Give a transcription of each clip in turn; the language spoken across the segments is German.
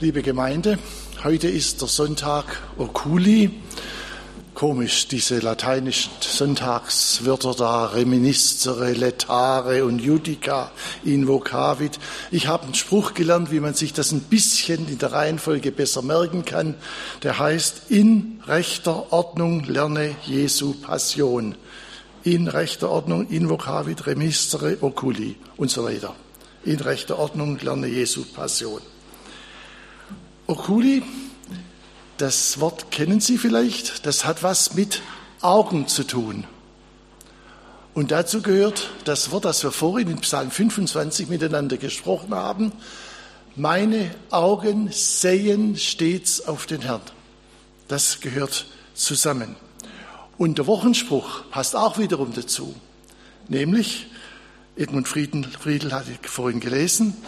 Liebe Gemeinde, heute ist der Sonntag Oculi. Komisch, diese lateinischen Sonntagswörter da, reminiscere, letare und judica invocavit. Ich habe einen Spruch gelernt, wie man sich das ein bisschen in der Reihenfolge besser merken kann. Der heißt, in rechter Ordnung lerne Jesu Passion. In rechter Ordnung invocavit reminiscere oculi und so weiter. In rechter Ordnung lerne Jesu Passion. Oculi, das Wort kennen Sie vielleicht, das hat was mit Augen zu tun. Und dazu gehört das Wort, das wir vorhin in Psalm 25 miteinander gesprochen haben. Meine Augen sehen stets auf den Herrn. Das gehört zusammen. Und der Wochenspruch passt auch wiederum dazu. Nämlich, Edmund Friedel hatte ich vorhin gelesen,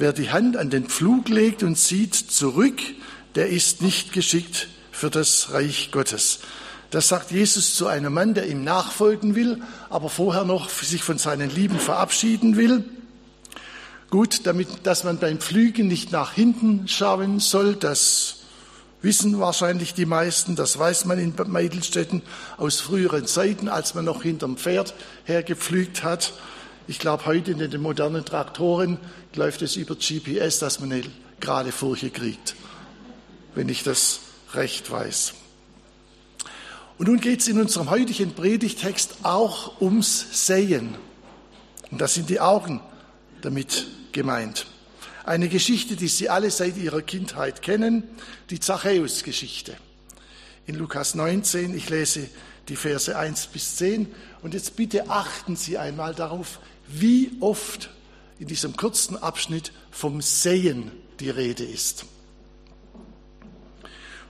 Wer die Hand an den Pflug legt und sieht zurück, der ist nicht geschickt für das Reich Gottes. Das sagt Jesus zu einem Mann, der ihm nachfolgen will, aber vorher noch sich von seinen Lieben verabschieden will. Gut, damit, dass man beim Pflügen nicht nach hinten schauen soll, das wissen wahrscheinlich die meisten, das weiß man in Meidelstetten aus früheren Zeiten, als man noch hinterm Pferd hergepflügt hat. Ich glaube, heute in den modernen Traktoren läuft es über GPS, dass man eine gerade Furche kriegt, wenn ich das recht weiß. Und nun geht es in unserem heutigen Predigtext auch ums Sehen. Und da sind die Augen damit gemeint. Eine Geschichte, die Sie alle seit Ihrer Kindheit kennen, die Zachäus-Geschichte. In Lukas 19, ich lese die Verse 1 bis 10. Und jetzt bitte achten Sie einmal darauf, wie oft in diesem kurzen Abschnitt vom Sehen die Rede ist.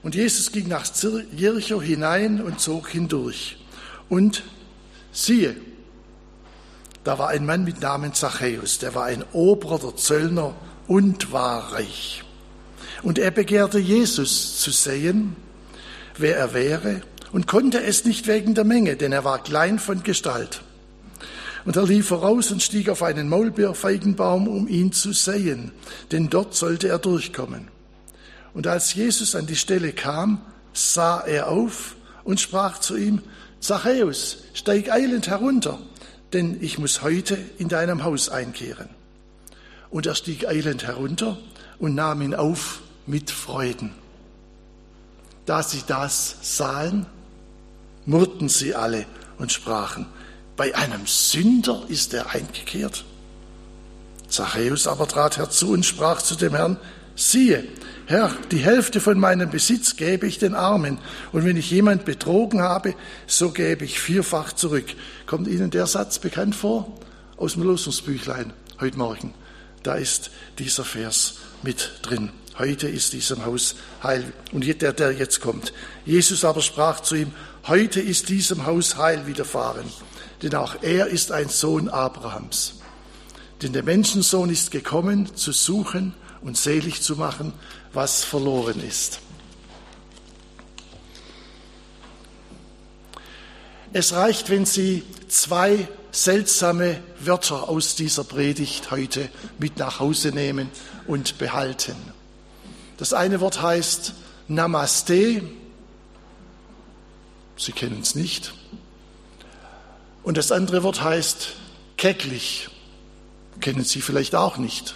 Und Jesus ging nach Jericho hinein und zog hindurch. Und siehe, da war ein Mann mit Namen Zachäus, der war ein Oberer der Zöllner und war reich. Und er begehrte Jesus zu sehen, wer er wäre, und konnte es nicht wegen der Menge, denn er war klein von Gestalt. Und er lief voraus und stieg auf einen Maulbeerfeigenbaum, um ihn zu sehen, denn dort sollte er durchkommen. Und als Jesus an die Stelle kam, sah er auf und sprach zu ihm, Zachäus, steig eilend herunter, denn ich muss heute in deinem Haus einkehren. Und er stieg eilend herunter und nahm ihn auf mit Freuden. Da sie das sahen, murrten sie alle und sprachen, bei einem Sünder ist er eingekehrt. Zachäus aber trat herzu und sprach zu dem Herrn, siehe, Herr, die Hälfte von meinem Besitz gebe ich den Armen, und wenn ich jemand betrogen habe, so gebe ich vierfach zurück. Kommt Ihnen der Satz bekannt vor? Aus dem Losungsbüchlein heute Morgen. Da ist dieser Vers mit drin. Heute ist diesem Haus Heil. Und der, der jetzt kommt. Jesus aber sprach zu ihm, heute ist diesem Haus Heil widerfahren denn auch er ist ein Sohn Abrahams. Denn der Menschensohn ist gekommen, zu suchen und selig zu machen, was verloren ist. Es reicht, wenn Sie zwei seltsame Wörter aus dieser Predigt heute mit nach Hause nehmen und behalten. Das eine Wort heißt Namaste. Sie kennen es nicht. Und das andere Wort heißt kecklich. Kennen Sie vielleicht auch nicht.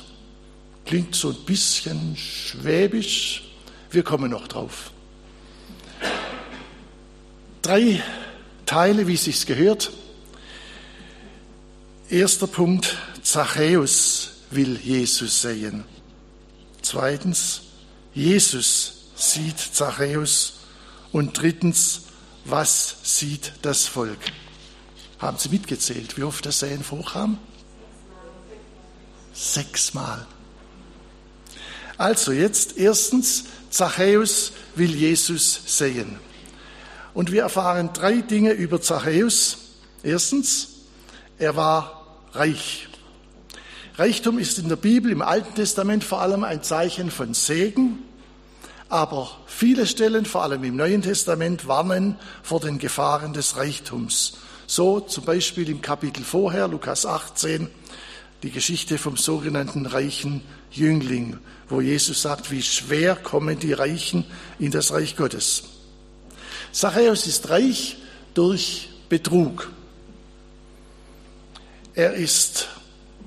Klingt so ein bisschen schwäbisch. Wir kommen noch drauf. Drei Teile, wie es sich gehört. Erster Punkt, Zachäus will Jesus sehen. Zweitens, Jesus sieht Zachäus. Und drittens, was sieht das Volk? Haben Sie mitgezählt, wie oft das Säen vorkam? Sechsmal. Also jetzt erstens, Zachäus will Jesus sehen. Und wir erfahren drei Dinge über Zachäus. Erstens, er war reich. Reichtum ist in der Bibel, im Alten Testament vor allem ein Zeichen von Segen, aber viele Stellen, vor allem im Neuen Testament, warnen vor den Gefahren des Reichtums. So zum Beispiel im Kapitel vorher, Lukas 18, die Geschichte vom sogenannten reichen Jüngling, wo Jesus sagt, wie schwer kommen die Reichen in das Reich Gottes. Zachäus ist reich durch Betrug. Er ist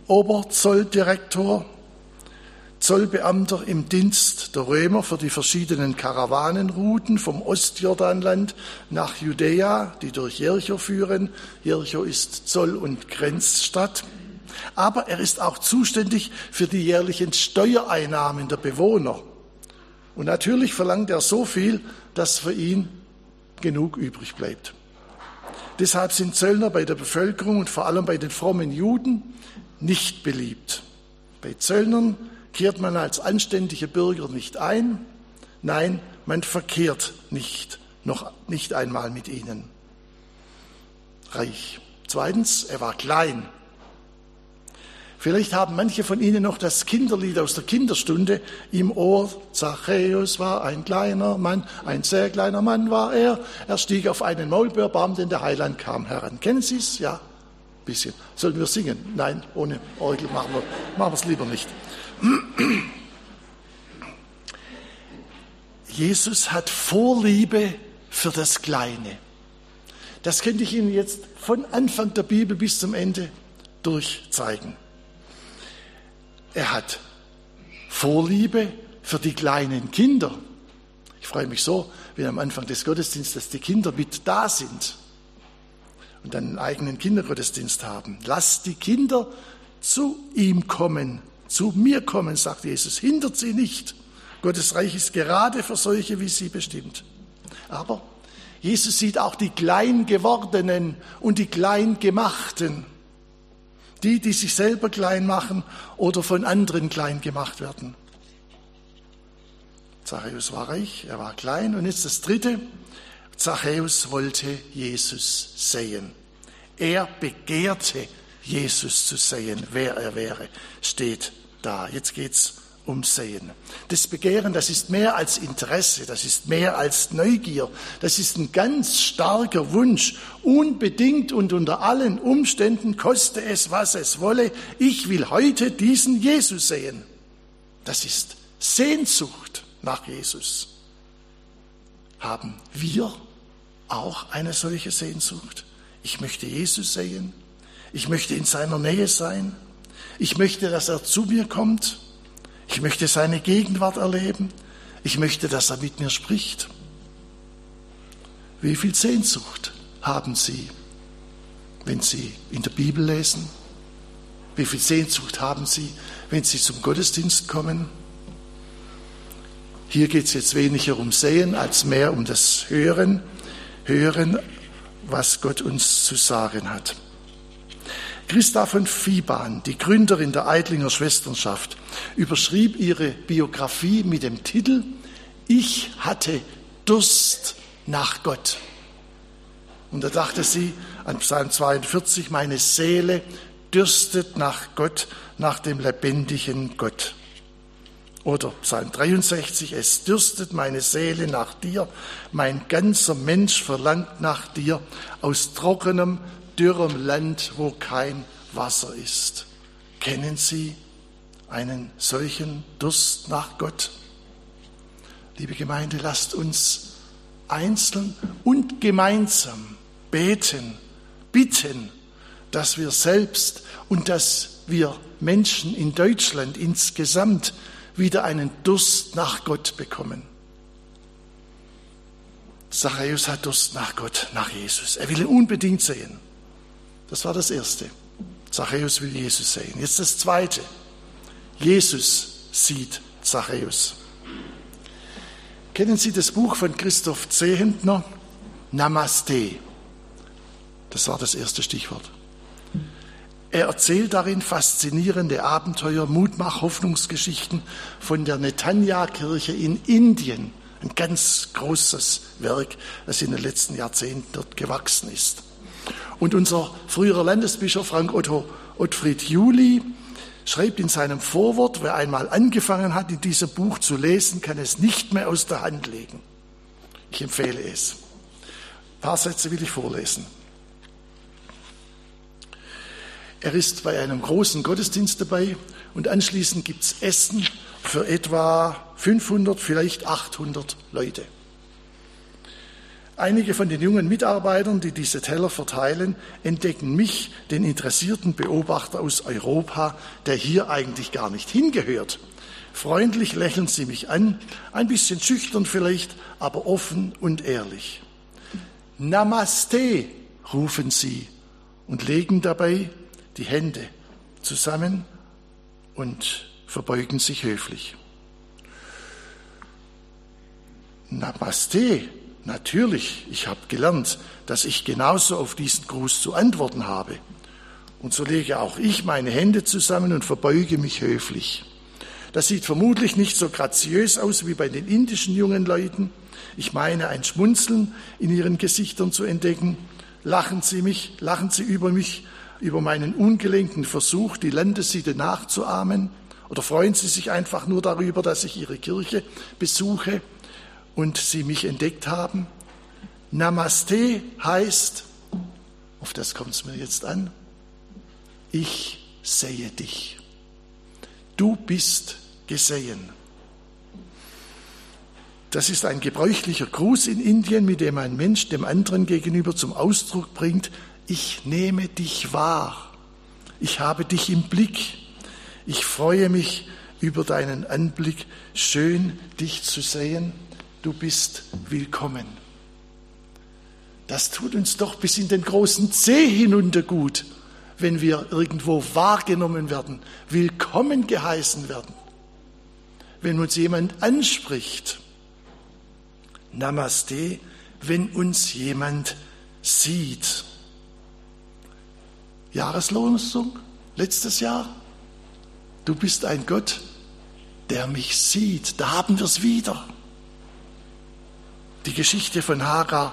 Oberzolldirektor, Zollbeamter im Dienst der Römer für die verschiedenen Karawanenrouten vom Ostjordanland nach Judäa, die durch Jericho führen. Jericho ist Zoll- und Grenzstadt. Aber er ist auch zuständig für die jährlichen Steuereinnahmen der Bewohner. Und natürlich verlangt er so viel, dass für ihn genug übrig bleibt. Deshalb sind Zöllner bei der Bevölkerung und vor allem bei den frommen Juden nicht beliebt. Bei Zöllnern kehrt man als anständiger Bürger nicht ein, nein, man verkehrt nicht, noch nicht einmal mit ihnen. Reich. Zweitens, er war klein. Vielleicht haben manche von Ihnen noch das Kinderlied aus der Kinderstunde im Ohr. Zachäus war ein kleiner Mann, ein sehr kleiner Mann war er. Er stieg auf einen Maulbeerbaum, denn der Heiland kam heran. Kennen Sie es? Ja, ein bisschen. Sollen wir singen? Nein, ohne Orgel machen wir, machen wir es lieber nicht. Jesus hat Vorliebe für das Kleine. Das könnte ich Ihnen jetzt von Anfang der Bibel bis zum Ende durchzeigen. Er hat Vorliebe für die kleinen Kinder. Ich freue mich so, wenn am Anfang des Gottesdienstes die Kinder mit da sind und einen eigenen Kindergottesdienst haben. Lasst die Kinder zu ihm kommen, zu mir kommen, sagt Jesus, hindert sie nicht. Gottes Reich ist gerade für solche wie sie bestimmt. Aber Jesus sieht auch die Kleingewordenen und die Kleingemachten, die, die sich selber klein machen oder von anderen klein gemacht werden. Zachäus war reich, er war klein. Und jetzt das Dritte, Zachäus wollte Jesus sehen. Er begehrte Jesus zu sehen, wer er wäre, steht da. Jetzt geht's um Sehen. Das Begehren, das ist mehr als Interesse, das ist mehr als Neugier, das ist ein ganz starker Wunsch, unbedingt und unter allen Umständen, koste es, was es wolle, ich will heute diesen Jesus sehen. Das ist Sehnsucht nach Jesus. Haben wir auch eine solche Sehnsucht? Ich möchte Jesus sehen. Ich möchte in seiner Nähe sein. Ich möchte, dass er zu mir kommt. Ich möchte seine Gegenwart erleben. Ich möchte, dass er mit mir spricht. Wie viel Sehnsucht haben Sie, wenn Sie in der Bibel lesen? Wie viel Sehnsucht haben Sie, wenn Sie zum Gottesdienst kommen? Hier geht es jetzt weniger um Sehen als mehr um das Hören, Hören, was Gott uns zu sagen hat. Christa von Fieban, die Gründerin der Eidlinger Schwesternschaft, überschrieb ihre Biografie mit dem Titel Ich hatte Durst nach Gott. Und da dachte sie an Psalm 42, meine Seele dürstet nach Gott, nach dem lebendigen Gott. Oder Psalm 63, es dürstet meine Seele nach dir, mein ganzer Mensch verlangt nach dir, aus trockenem, dürrem Land, wo kein Wasser ist. Kennen Sie einen solchen Durst nach Gott? Liebe Gemeinde, lasst uns einzeln und gemeinsam beten, bitten, dass wir selbst und dass wir Menschen in Deutschland insgesamt wieder einen Durst nach Gott bekommen. Zachäus hat Durst nach Gott, nach Jesus. Er will ihn unbedingt sehen. Das war das Erste. Zachäus will Jesus sehen. Jetzt das Zweite. Jesus sieht Zachäus. Kennen Sie das Buch von Christoph Zehentner? Namaste. Das war das erste Stichwort. Er erzählt darin faszinierende Abenteuer, Mutmach, Hoffnungsgeschichten von der Netanya-Kirche in Indien. Ein ganz großes Werk, das in den letzten Jahrzehnten dort gewachsen ist. Und unser früherer Landesbischof Frank Otto Ottfried Juli schreibt in seinem Vorwort, wer einmal angefangen hat, in diesem Buch zu lesen, kann es nicht mehr aus der Hand legen. Ich empfehle es. Ein paar Sätze will ich vorlesen. Er ist bei einem großen Gottesdienst dabei und anschließend gibt es Essen für etwa 500, vielleicht 800 Leute. Einige von den jungen Mitarbeitern, die diese Teller verteilen, entdecken mich, den interessierten Beobachter aus Europa, der hier eigentlich gar nicht hingehört. Freundlich lächeln sie mich an, ein bisschen schüchtern vielleicht, aber offen und ehrlich. Namaste, rufen sie und legen dabei die Hände zusammen und verbeugen sich höflich. Namaste, natürlich, ich habe gelernt, dass ich genauso auf diesen Gruß zu antworten habe. Und so lege auch ich meine Hände zusammen und verbeuge mich höflich. Das sieht vermutlich nicht so graziös aus wie bei den indischen jungen Leuten. Ich meine, ein Schmunzeln in ihren Gesichtern zu entdecken. Lachen sie mich, lachen sie über mich, über meinen ungelenken Versuch, die Landessitte nachzuahmen? Oder freuen sie sich einfach nur darüber, dass ich ihre Kirche besuche und sie mich entdeckt haben? Namaste heißt, auf das kommt es mir jetzt an, ich sehe dich. Du bist gesehen. Das ist ein gebräuchlicher Gruß in Indien, mit dem ein Mensch dem anderen gegenüber zum Ausdruck bringt, ich nehme dich wahr, ich habe dich im Blick, ich freue mich über deinen Anblick, schön dich zu sehen, du bist willkommen. Das tut uns doch bis in den großen See hinunter gut, wenn wir irgendwo wahrgenommen werden, willkommen geheißen werden wenn uns jemand anspricht. Namaste, wenn uns jemand sieht. Jahreslosung letztes Jahr. Du bist ein Gott, der mich sieht. Da haben wir es wieder. Die Geschichte von Hagar,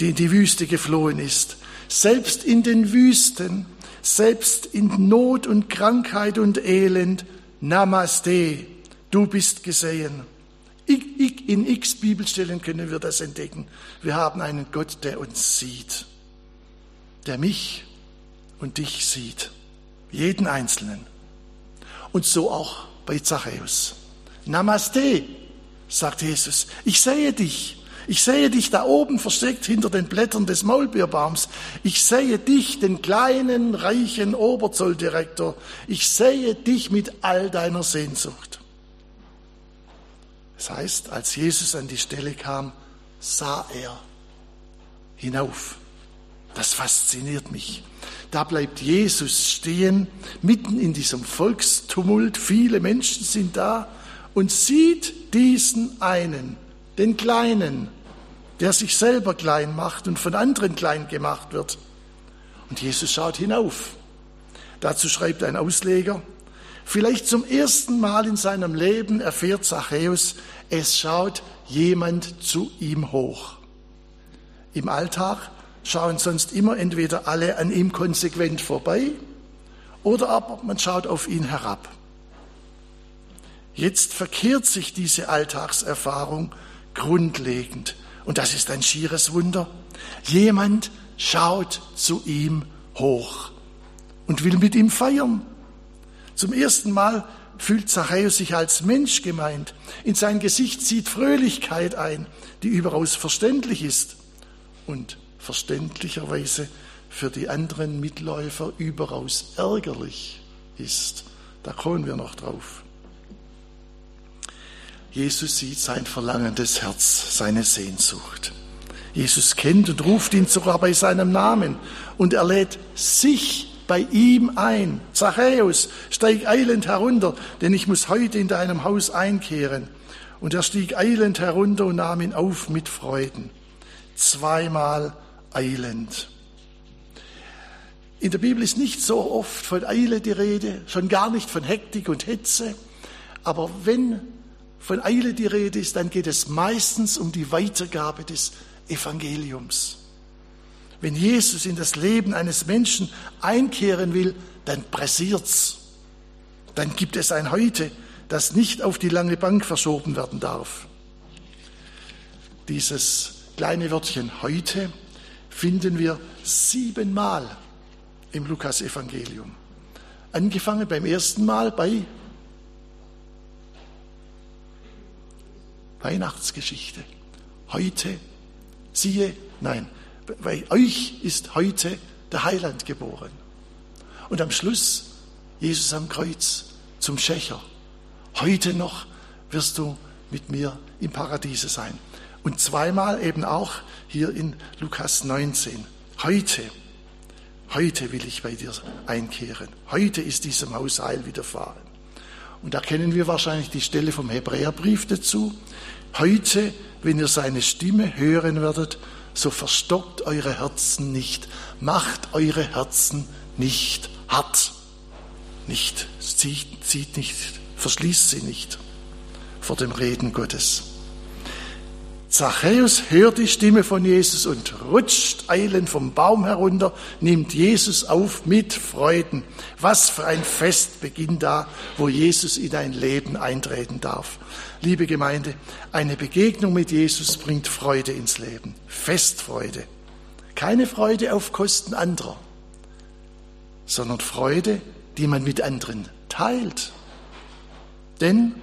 die in die Wüste geflohen ist. Selbst in den Wüsten, selbst in Not und Krankheit und Elend, Namaste, Du bist gesehen. In x Bibelstellen können wir das entdecken. Wir haben einen Gott, der uns sieht, der mich und dich sieht, jeden Einzelnen. Und so auch bei Zachäus. Namaste, sagt Jesus, ich sehe dich. Ich sehe dich da oben versteckt hinter den Blättern des Maulbeerbaums. Ich sehe dich, den kleinen, reichen Oberzolldirektor. Ich sehe dich mit all deiner Sehnsucht. Das heißt, als Jesus an die Stelle kam, sah er hinauf. Das fasziniert mich. Da bleibt Jesus stehen, mitten in diesem Volkstumult. Viele Menschen sind da und sieht diesen einen, den Kleinen, der sich selber klein macht und von anderen klein gemacht wird. Und Jesus schaut hinauf. Dazu schreibt ein Ausleger, vielleicht zum ersten Mal in seinem Leben erfährt Zachäus, es schaut jemand zu ihm hoch. Im Alltag schauen sonst immer entweder alle an ihm konsequent vorbei oder aber man schaut auf ihn herab. Jetzt verkehrt sich diese Alltagserfahrung grundlegend und das ist ein schieres Wunder. Jemand schaut zu ihm hoch und will mit ihm feiern. Zum ersten Mal fühlt Zachäus sich als Mensch gemeint. In sein Gesicht zieht Fröhlichkeit ein, die überaus verständlich ist und verständlicherweise für die anderen Mitläufer überaus ärgerlich ist. Da kommen wir noch drauf. Jesus sieht sein verlangendes Herz, seine Sehnsucht. Jesus kennt und ruft ihn sogar bei seinem Namen und er lädt sich bei ihm ein. Zachäus, steig eilend herunter, denn ich muss heute in deinem Haus einkehren. Und er stieg eilend herunter und nahm ihn auf mit Freuden. Zweimal eilend. In der Bibel ist nicht so oft von Eile die Rede, schon gar nicht von Hektik und Hetze. Aber wenn von Eile die Rede ist, dann geht es meistens um die Weitergabe des Evangeliums. Wenn Jesus in das Leben eines Menschen einkehren will, dann pressiert's. Dann gibt es ein Heute, das nicht auf die lange Bank verschoben werden darf. Dieses kleine Wörtchen heute finden wir siebenmal im Lukas-Evangelium. Angefangen beim ersten Mal bei Weihnachtsgeschichte. Heute, siehe, nein, bei euch ist heute der Heiland geboren. Und am Schluss Jesus am Kreuz zum Schächer. Heute noch wirst du mit mir im Paradiese sein. Und zweimal eben auch hier in Lukas 19. Heute, heute will ich bei dir einkehren. Heute ist diesem Haus Heil widerfahren. Und da kennen wir wahrscheinlich die Stelle vom Hebräerbrief dazu. Heute, wenn ihr seine Stimme hören werdet, so verstockt eure Herzen nicht, macht eure Herzen nicht hart. Nicht, zieht, zieht nicht, verschließt sie nicht vor dem Reden Gottes. Zachäus hört die Stimme von Jesus und rutscht eilend vom Baum herunter, nimmt Jesus auf mit Freuden. Was für ein Fest beginnt da, wo Jesus in dein Leben eintreten darf. Liebe Gemeinde, eine Begegnung mit Jesus bringt Freude ins Leben, Festfreude. Keine Freude auf Kosten anderer, sondern Freude, die man mit anderen teilt. Denn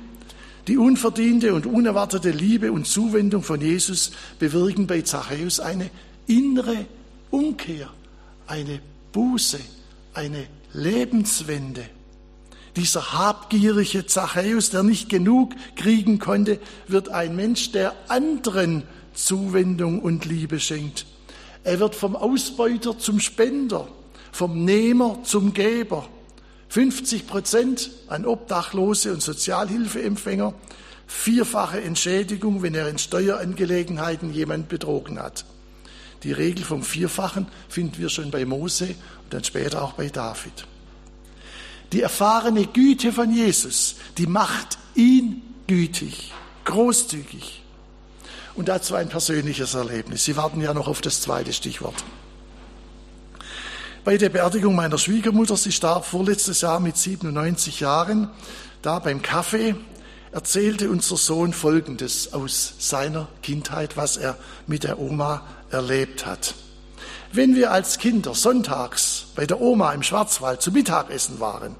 die unverdiente und unerwartete Liebe und Zuwendung von Jesus bewirken bei Zachäus eine innere Umkehr, eine Buße, eine Lebenswende. Dieser habgierige Zachäus, der nicht genug kriegen konnte, wird ein Mensch, der anderen Zuwendung und Liebe schenkt. Er wird vom Ausbeuter zum Spender, vom Nehmer zum Geber. 50 Prozent an Obdachlose und Sozialhilfeempfänger, vierfache Entschädigung, wenn er in Steuerangelegenheiten jemand betrogen hat. Die Regel vom Vierfachen finden wir schon bei Mose und dann später auch bei David. Die erfahrene Güte von Jesus, die macht ihn gütig, großzügig. Und dazu ein persönliches Erlebnis. Sie warten ja noch auf das zweite Stichwort bei der Beerdigung meiner Schwiegermutter. Sie starb vorletztes Jahr mit 97 Jahren. Da beim Kaffee erzählte unser Sohn Folgendes aus seiner Kindheit, was er mit der Oma erlebt hat. Wenn wir als Kinder sonntags bei der Oma im Schwarzwald zu Mittagessen waren,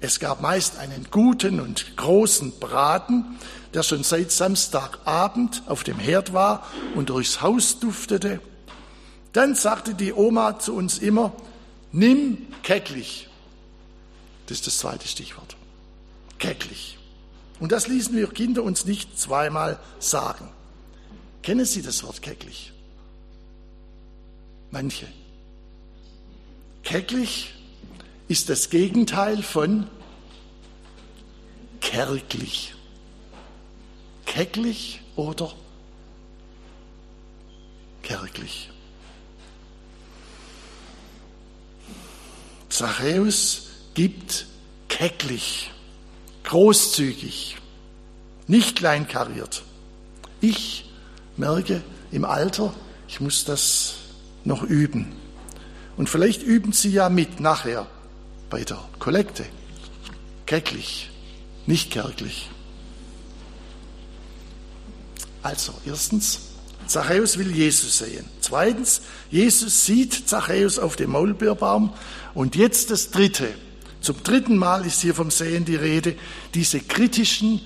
es gab meist einen guten und großen Braten, der schon seit Samstagabend auf dem Herd war und durchs Haus duftete, dann sagte die Oma zu uns immer, nimm kecklich. Das ist das zweite Stichwort. Kecklich. Und das ließen wir Kinder uns nicht zweimal sagen. Kennen Sie das Wort kecklich? Manche. Kecklich ist das Gegenteil von kärglich. Kecklich oder kärglich. Zachäus gibt kecklich, großzügig, nicht kleinkariert. Ich merke im Alter, ich muss das noch üben. Und vielleicht üben Sie ja mit nachher bei der Kollekte. Kecklich, nicht kärglich. Also, erstens, Zachäus will Jesus sehen. Zweitens, Jesus sieht Zachäus auf dem Maulbeerbaum und jetzt das Dritte. Zum dritten Mal ist hier vom Sehen die Rede. Diese kritischen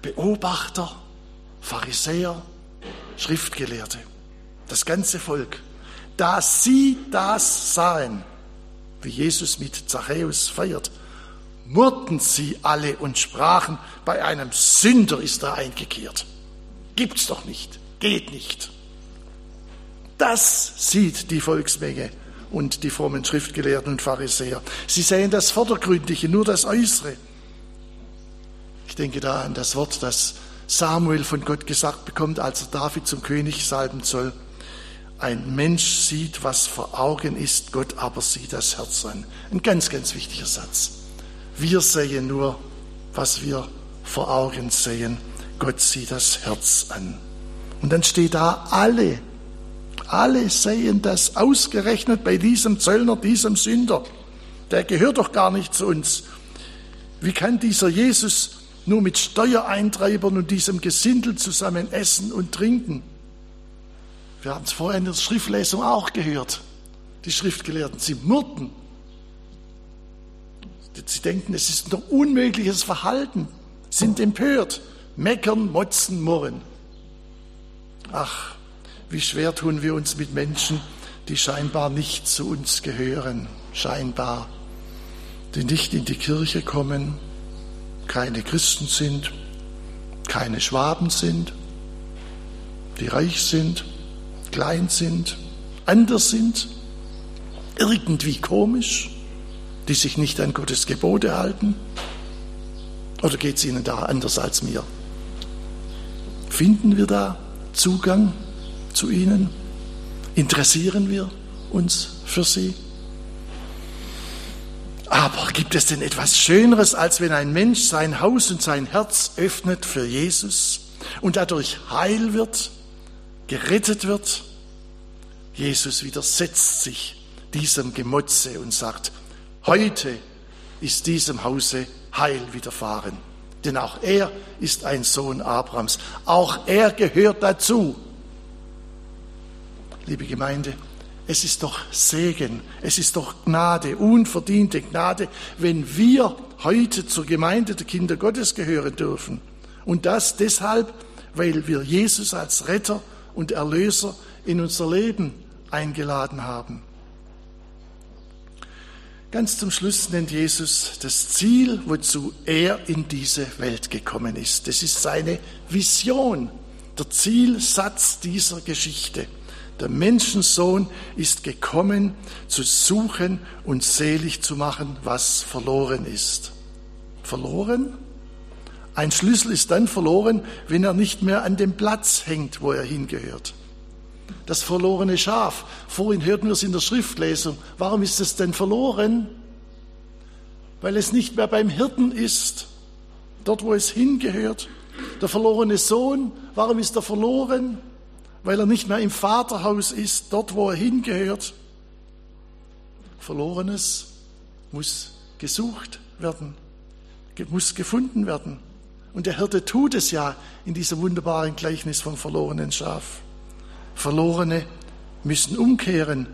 Beobachter, Pharisäer, Schriftgelehrte, das ganze Volk, da sie das sahen, wie Jesus mit Zachäus feiert, murrten sie alle und sprachen, bei einem Sünder ist er eingekehrt. Gibt's doch nicht, geht nicht. Das sieht die Volksmenge und die frommen Schriftgelehrten und Pharisäer. Sie sehen das Vordergründige, nur das Äußere. Ich denke da an das Wort, das Samuel von Gott gesagt bekommt, als er David zum König salben soll. Ein Mensch sieht, was vor Augen ist, Gott aber sieht das Herz an. Ein ganz, ganz wichtiger Satz. Wir sehen nur, was wir vor Augen sehen. Gott sieht das Herz an. Und dann steht da alle alle sehen das ausgerechnet bei diesem Zöllner, diesem Sünder. Der gehört doch gar nicht zu uns. Wie kann dieser Jesus nur mit Steuereintreibern und diesem Gesindel zusammen essen und trinken? Wir haben es vorher in der Schriftlesung auch gehört. Die Schriftgelehrten, sie murrten. Sie denken, es ist ein unmögliches Verhalten, sind empört, meckern, motzen, murren. Ach, wie schwer tun wir uns mit Menschen, die scheinbar nicht zu uns gehören, scheinbar, die nicht in die Kirche kommen, keine Christen sind, keine Schwaben sind, die reich sind, klein sind, anders sind, irgendwie komisch, die sich nicht an Gottes Gebote halten? Oder geht es ihnen da anders als mir? Finden wir da Zugang zu ihnen? Interessieren wir uns für sie? Aber gibt es denn etwas Schöneres, als wenn ein Mensch sein Haus und sein Herz öffnet für Jesus und dadurch heil wird, gerettet wird? Jesus widersetzt sich diesem Gemotze und sagt, heute ist diesem Hause Heil widerfahren. Denn auch er ist ein Sohn Abrahams. Auch er gehört dazu. Liebe Gemeinde, es ist doch Segen, es ist doch Gnade, unverdiente Gnade, wenn wir heute zur Gemeinde der Kinder Gottes gehören dürfen. Und das deshalb, weil wir Jesus als Retter und Erlöser in unser Leben eingeladen haben. Ganz zum Schluss nennt Jesus das Ziel, wozu er in diese Welt gekommen ist. Das ist seine Vision, der Zielsatz dieser Geschichte. Der Menschensohn ist gekommen, zu suchen und selig zu machen, was verloren ist. Verloren? Ein Schlüssel ist dann verloren, wenn er nicht mehr an dem Platz hängt, wo er hingehört. Das verlorene Schaf. Vorhin hörten wir es in der Schriftlesung. Warum ist es denn verloren? Weil es nicht mehr beim Hirten ist, dort wo es hingehört. Der verlorene Sohn, warum ist er verloren? weil er nicht mehr im Vaterhaus ist, dort wo er hingehört. Verlorenes muss gesucht werden, muss gefunden werden. Und der Hirte tut es ja in diesem wunderbaren Gleichnis vom verlorenen Schaf. Verlorene müssen umkehren.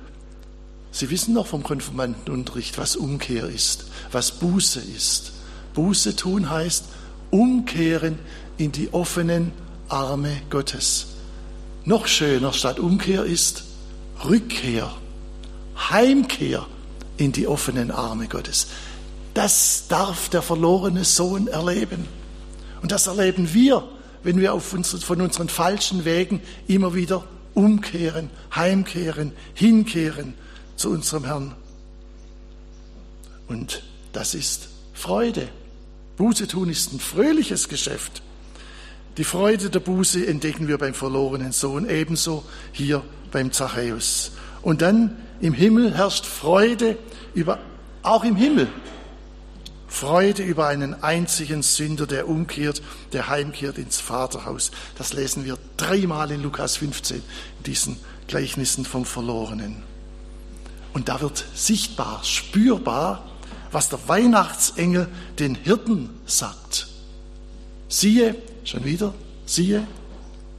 Sie wissen noch vom Konfirmandenunterricht, was Umkehr ist, was Buße ist. Buße tun heißt umkehren in die offenen Arme Gottes. Noch schöner statt Umkehr ist Rückkehr, Heimkehr in die offenen Arme Gottes. Das darf der verlorene Sohn erleben. Und das erleben wir, wenn wir uns, von unseren falschen Wegen immer wieder umkehren, heimkehren, hinkehren zu unserem Herrn. Und das ist Freude. Buße tun ist ein fröhliches Geschäft. Die Freude der Buße entdecken wir beim verlorenen Sohn, ebenso hier beim Zachäus. Und dann im Himmel herrscht Freude über, auch im Himmel, Freude über einen einzigen Sünder, der umkehrt, der heimkehrt ins Vaterhaus. Das lesen wir dreimal in Lukas 15, in diesen Gleichnissen vom Verlorenen. Und da wird sichtbar, spürbar, was der Weihnachtsengel den Hirten sagt. Siehe, Schon wieder? Siehe,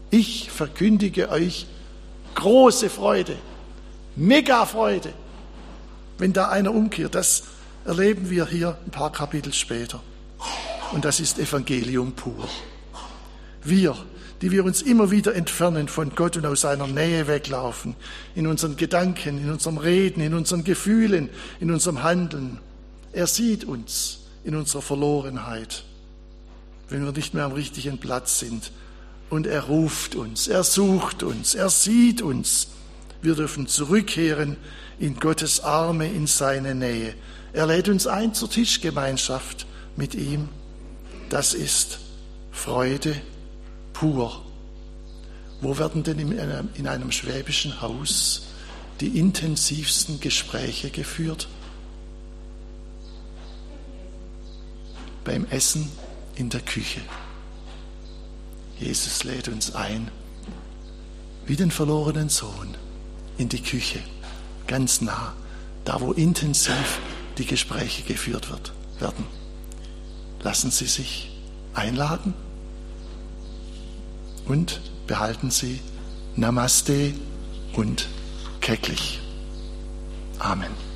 ich verkündige euch große Freude, mega Freude, wenn da einer umkehrt. Das erleben wir hier ein paar Kapitel später. Und das ist Evangelium pur. Wir, die wir uns immer wieder entfernen von Gott und aus seiner Nähe weglaufen, in unseren Gedanken, in unserem Reden, in unseren Gefühlen, in unserem Handeln. Er sieht uns in unserer Verlorenheit wenn wir nicht mehr am richtigen Platz sind. Und er ruft uns, er sucht uns, er sieht uns. Wir dürfen zurückkehren in Gottes Arme, in seine Nähe. Er lädt uns ein zur Tischgemeinschaft mit ihm. Das ist Freude pur. Wo werden denn in einem, in einem schwäbischen Haus die intensivsten Gespräche geführt? Beim Essen in der Küche. Jesus lädt uns ein, wie den verlorenen Sohn, in die Küche, ganz nah, da wo intensiv die Gespräche geführt wird, werden. Lassen Sie sich einladen und behalten Sie Namaste und kecklich. Amen.